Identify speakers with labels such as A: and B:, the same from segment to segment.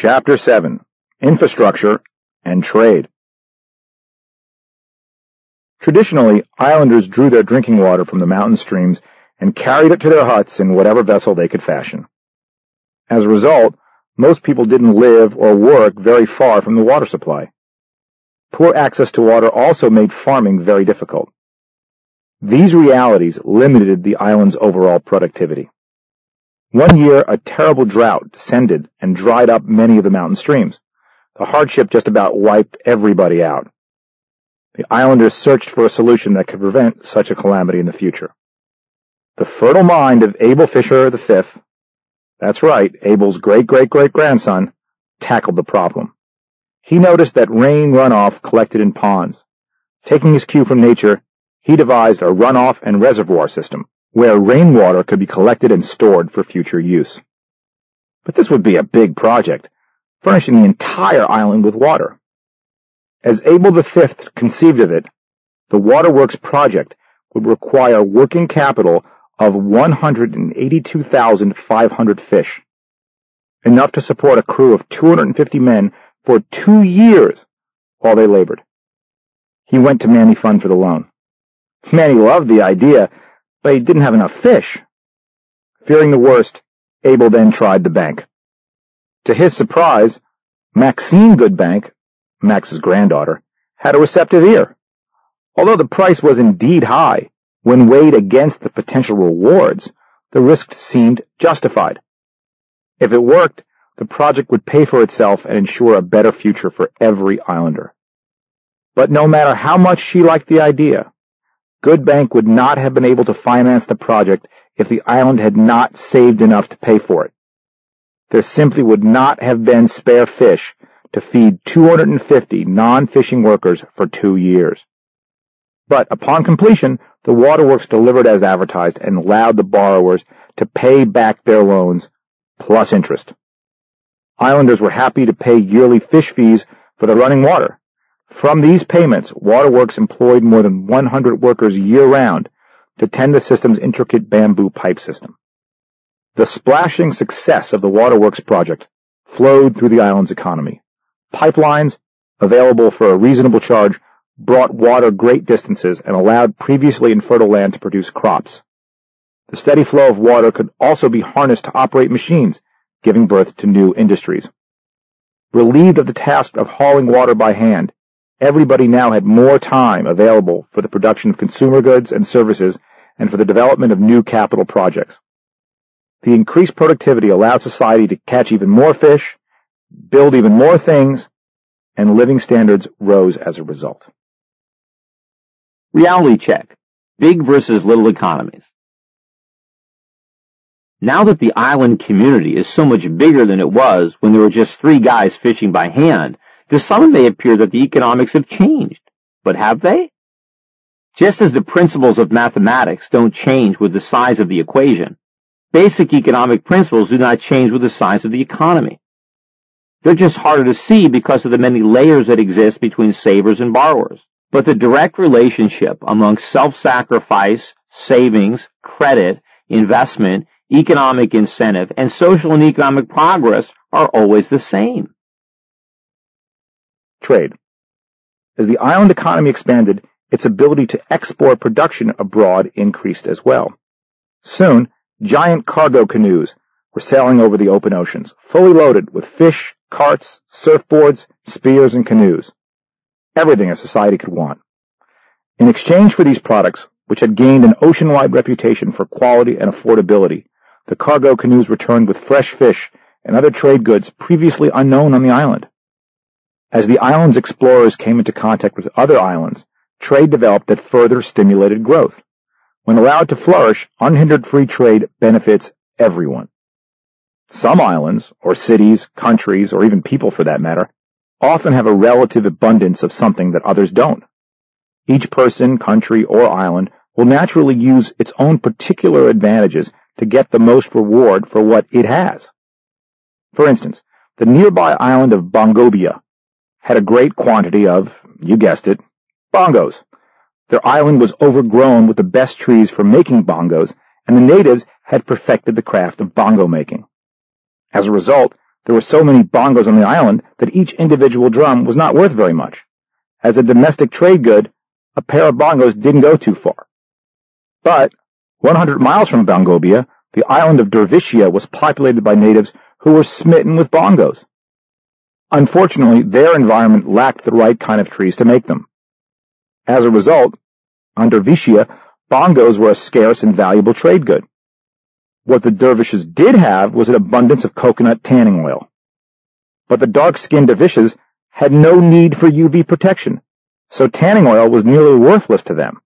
A: Chapter 7 Infrastructure and Trade Traditionally, islanders drew their drinking water from the mountain streams and carried it to their huts in whatever vessel they could fashion. As a result, most people didn't live or work very far from the water supply. Poor access to water also made farming very difficult. These realities limited the island's overall productivity. One year, a terrible drought descended and dried up many of the mountain streams. The hardship just about wiped everybody out. The islanders searched for a solution that could prevent such a calamity in the future. The fertile mind of Abel Fisher V, that's right, Abel's great-great-great-grandson, tackled the problem. He noticed that rain runoff collected in ponds. Taking his cue from nature, he devised a runoff and reservoir system where rainwater could be collected and stored for future use. But this would be a big project, furnishing the entire island with water. As Abel V conceived of it, the waterworks project would require working capital of 182,500 fish, enough to support a crew of 250 men for two years while they labored. He went to Manny Fund for the loan. Manny loved the idea, he didn't have enough fish. Fearing the worst, Abel then tried the bank. To his surprise, Maxine Goodbank, Max's granddaughter, had a receptive ear. Although the price was indeed high, when weighed against the potential rewards, the risk seemed justified. If it worked, the project would pay for itself and ensure a better future for every islander. But no matter how much she liked the idea, Goodbank would not have been able to finance the project if the island had not saved enough to pay for it. There simply would not have been spare fish to feed 250 non-fishing workers for two years. But upon completion, the waterworks delivered as advertised and allowed the borrowers to pay back their loans plus interest. Islanders were happy to pay yearly fish fees for the running water, from these payments, Waterworks employed more than 100 workers year-round to tend the system's intricate bamboo pipe system. The splashing success of the Waterworks project flowed through the island's economy. Pipelines, available for a reasonable charge, brought water great distances and allowed previously infertile land to produce crops. The steady flow of water could also be harnessed to operate machines, giving birth to new industries. Relieved of the task of hauling water by hand, Everybody now had more time available for the production of consumer goods and services and for the development of new capital projects. The increased productivity allowed society to catch even more fish, build even more things, and living standards rose as a result.
B: Reality check. Big versus little economies. Now that the island community is so much bigger than it was when there were just three guys fishing by hand, to some it may appear that the economics have changed, but have they? Just as the principles of mathematics don't change with the size of the equation, basic economic principles do not change with the size of the economy. They're just harder to see because of the many layers that exist between savers and borrowers. But the direct relationship among self-sacrifice, savings, credit, investment, economic incentive, and social and economic progress are always the same.
A: Trade. As the island economy expanded, its ability to export production abroad increased as well. Soon, giant cargo canoes were sailing over the open oceans, fully loaded with fish, carts, surfboards, spears, and canoes. Everything a society could want. In exchange for these products, which had gained an ocean-wide reputation for quality and affordability, the cargo canoes returned with fresh fish and other trade goods previously unknown on the island. As the island's explorers came into contact with other islands, trade developed that further stimulated growth. When allowed to flourish, unhindered free trade benefits everyone. Some islands, or cities, countries, or even people for that matter, often have a relative abundance of something that others don't. Each person, country, or island will naturally use its own particular advantages to get the most reward for what it has. For instance, the nearby island of Bongobia had a great quantity of, you guessed it, bongos. Their island was overgrown with the best trees for making bongos, and the natives had perfected the craft of bongo making. As a result, there were so many bongos on the island that each individual drum was not worth very much. As a domestic trade good, a pair of bongos didn't go too far. But 100 miles from Bongobia, the island of Dervishia was populated by natives who were smitten with bongos. Unfortunately, their environment lacked the right kind of trees to make them. As a result, under Dervishia, bongos were a scarce and valuable trade good. What the dervishes did have was an abundance of coconut tanning oil. But the dark-skinned dervishes had no need for UV protection, so tanning oil was nearly worthless to them.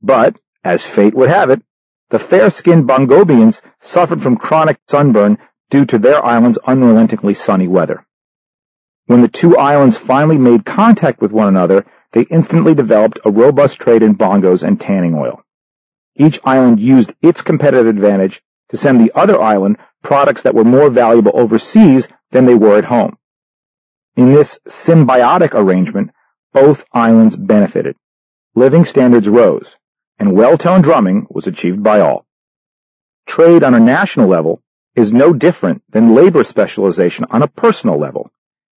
A: But, as fate would have it, the fair-skinned Bongobians suffered from chronic sunburn due to their island's unrelentingly sunny weather. When the two islands finally made contact with one another, they instantly developed a robust trade in bongos and tanning oil. Each island used its competitive advantage to send the other island products that were more valuable overseas than they were at home. In this symbiotic arrangement, both islands benefited. Living standards rose, and well-toned drumming was achieved by all. Trade on a national level is no different than labor specialization on a personal level.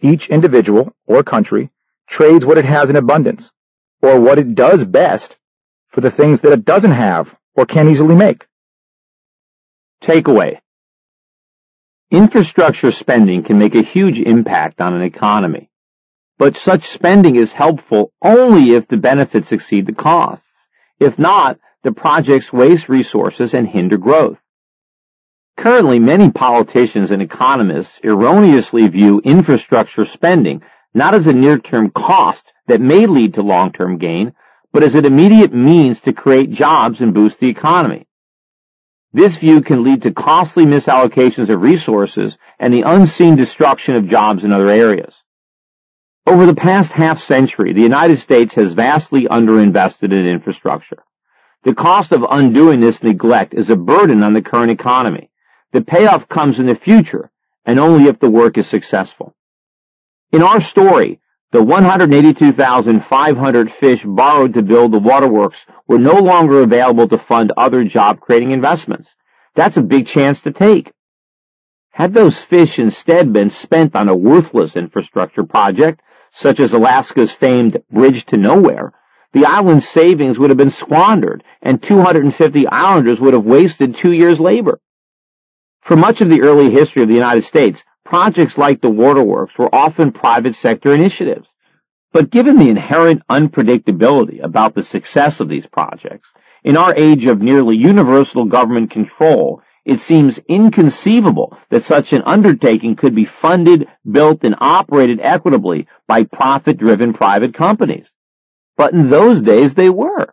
A: Each individual or country trades what it has in abundance, or what it does best for the things that it doesn't have or can't easily make.
B: Takeaway. Infrastructure spending can make a huge impact on an economy, but such spending is helpful only if the benefits exceed the costs. If not, the projects waste resources and hinder growth. Currently, many politicians and economists erroneously view infrastructure spending not as a near-term cost that may lead to long-term gain, but as an immediate means to create jobs and boost the economy. This view can lead to costly misallocations of resources and the unseen destruction of jobs in other areas. Over the past half century, the United States has vastly underinvested in infrastructure. The cost of undoing this neglect is a burden on the current economy. The payoff comes in the future, and only if the work is successful. In our story, the 182,500 fish borrowed to build the waterworks were no longer available to fund other job-creating investments. That's a big chance to take. Had those fish instead been spent on a worthless infrastructure project, such as Alaska's famed Bridge to Nowhere, the island's savings would have been squandered, and 250 islanders would have wasted two years' labor. For much of the early history of the United States, Projects like the waterworks were often private sector initiatives. But given the inherent unpredictability about the success of these projects, in our age of nearly universal government control, it seems inconceivable that such an undertaking could be funded, built, and operated equitably by profit-driven private companies. But in those days they were.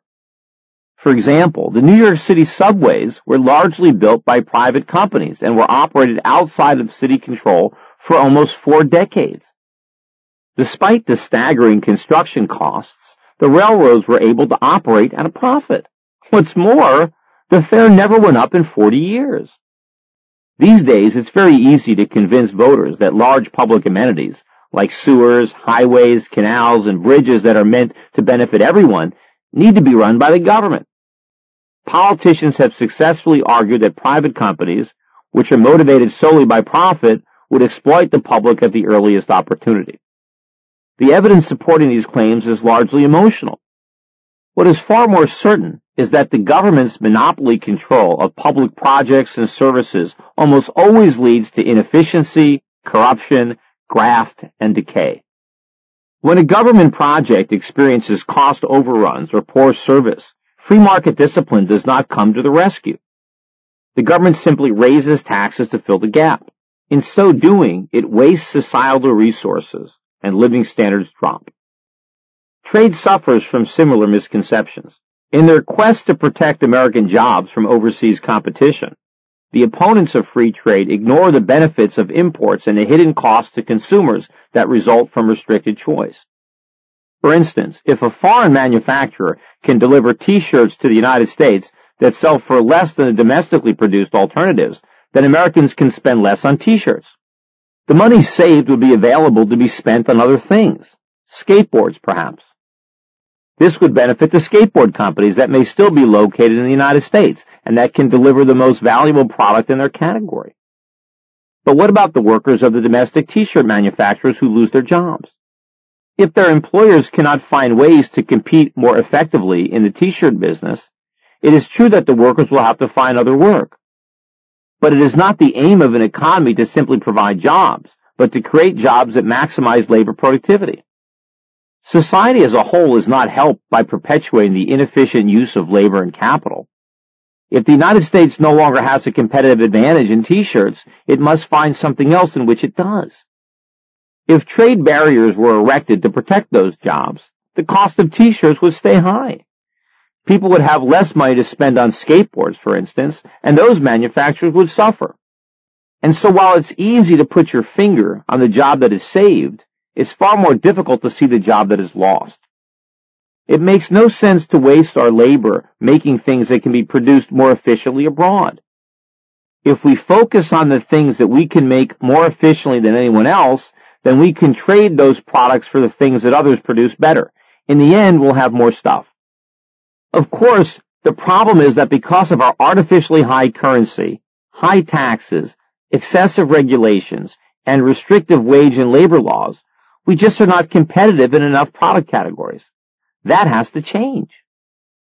B: For example, the New York City subways were largely built by private companies and were operated outside of city control for almost four decades. Despite the staggering construction costs, the railroads were able to operate at a profit. What's more, the fare never went up in 40 years. These days, it's very easy to convince voters that large public amenities, like sewers, highways, canals, and bridges that are meant to benefit everyone, need to be run by the government. Politicians have successfully argued that private companies, which are motivated solely by profit, would exploit the public at the earliest opportunity. The evidence supporting these claims is largely emotional. What is far more certain is that the government's monopoly control of public projects and services almost always leads to inefficiency, corruption, graft, and decay. When a government project experiences cost overruns or poor service, Free market discipline does not come to the rescue. The government simply raises taxes to fill the gap. In so doing, it wastes societal resources and living standards drop. Trade suffers from similar misconceptions. In their quest to protect American jobs from overseas competition, the opponents of free trade ignore the benefits of imports and the hidden costs to consumers that result from restricted choice. For instance, if a foreign manufacturer can deliver t-shirts to the United States that sell for less than the domestically produced alternatives, then Americans can spend less on t-shirts. The money saved would be available to be spent on other things. Skateboards, perhaps. This would benefit the skateboard companies that may still be located in the United States and that can deliver the most valuable product in their category. But what about the workers of the domestic t-shirt manufacturers who lose their jobs? If their employers cannot find ways to compete more effectively in the t-shirt business, it is true that the workers will have to find other work. But it is not the aim of an economy to simply provide jobs, but to create jobs that maximize labor productivity. Society as a whole is not helped by perpetuating the inefficient use of labor and capital. If the United States no longer has a competitive advantage in t-shirts, it must find something else in which it does. If trade barriers were erected to protect those jobs, the cost of t-shirts would stay high. People would have less money to spend on skateboards, for instance, and those manufacturers would suffer. And so while it's easy to put your finger on the job that is saved, it's far more difficult to see the job that is lost. It makes no sense to waste our labor making things that can be produced more efficiently abroad. If we focus on the things that we can make more efficiently than anyone else, then we can trade those products for the things that others produce better. In the end, we'll have more stuff. Of course, the problem is that because of our artificially high currency, high taxes, excessive regulations, and restrictive wage and labor laws, we just are not competitive in enough product categories. That has to change.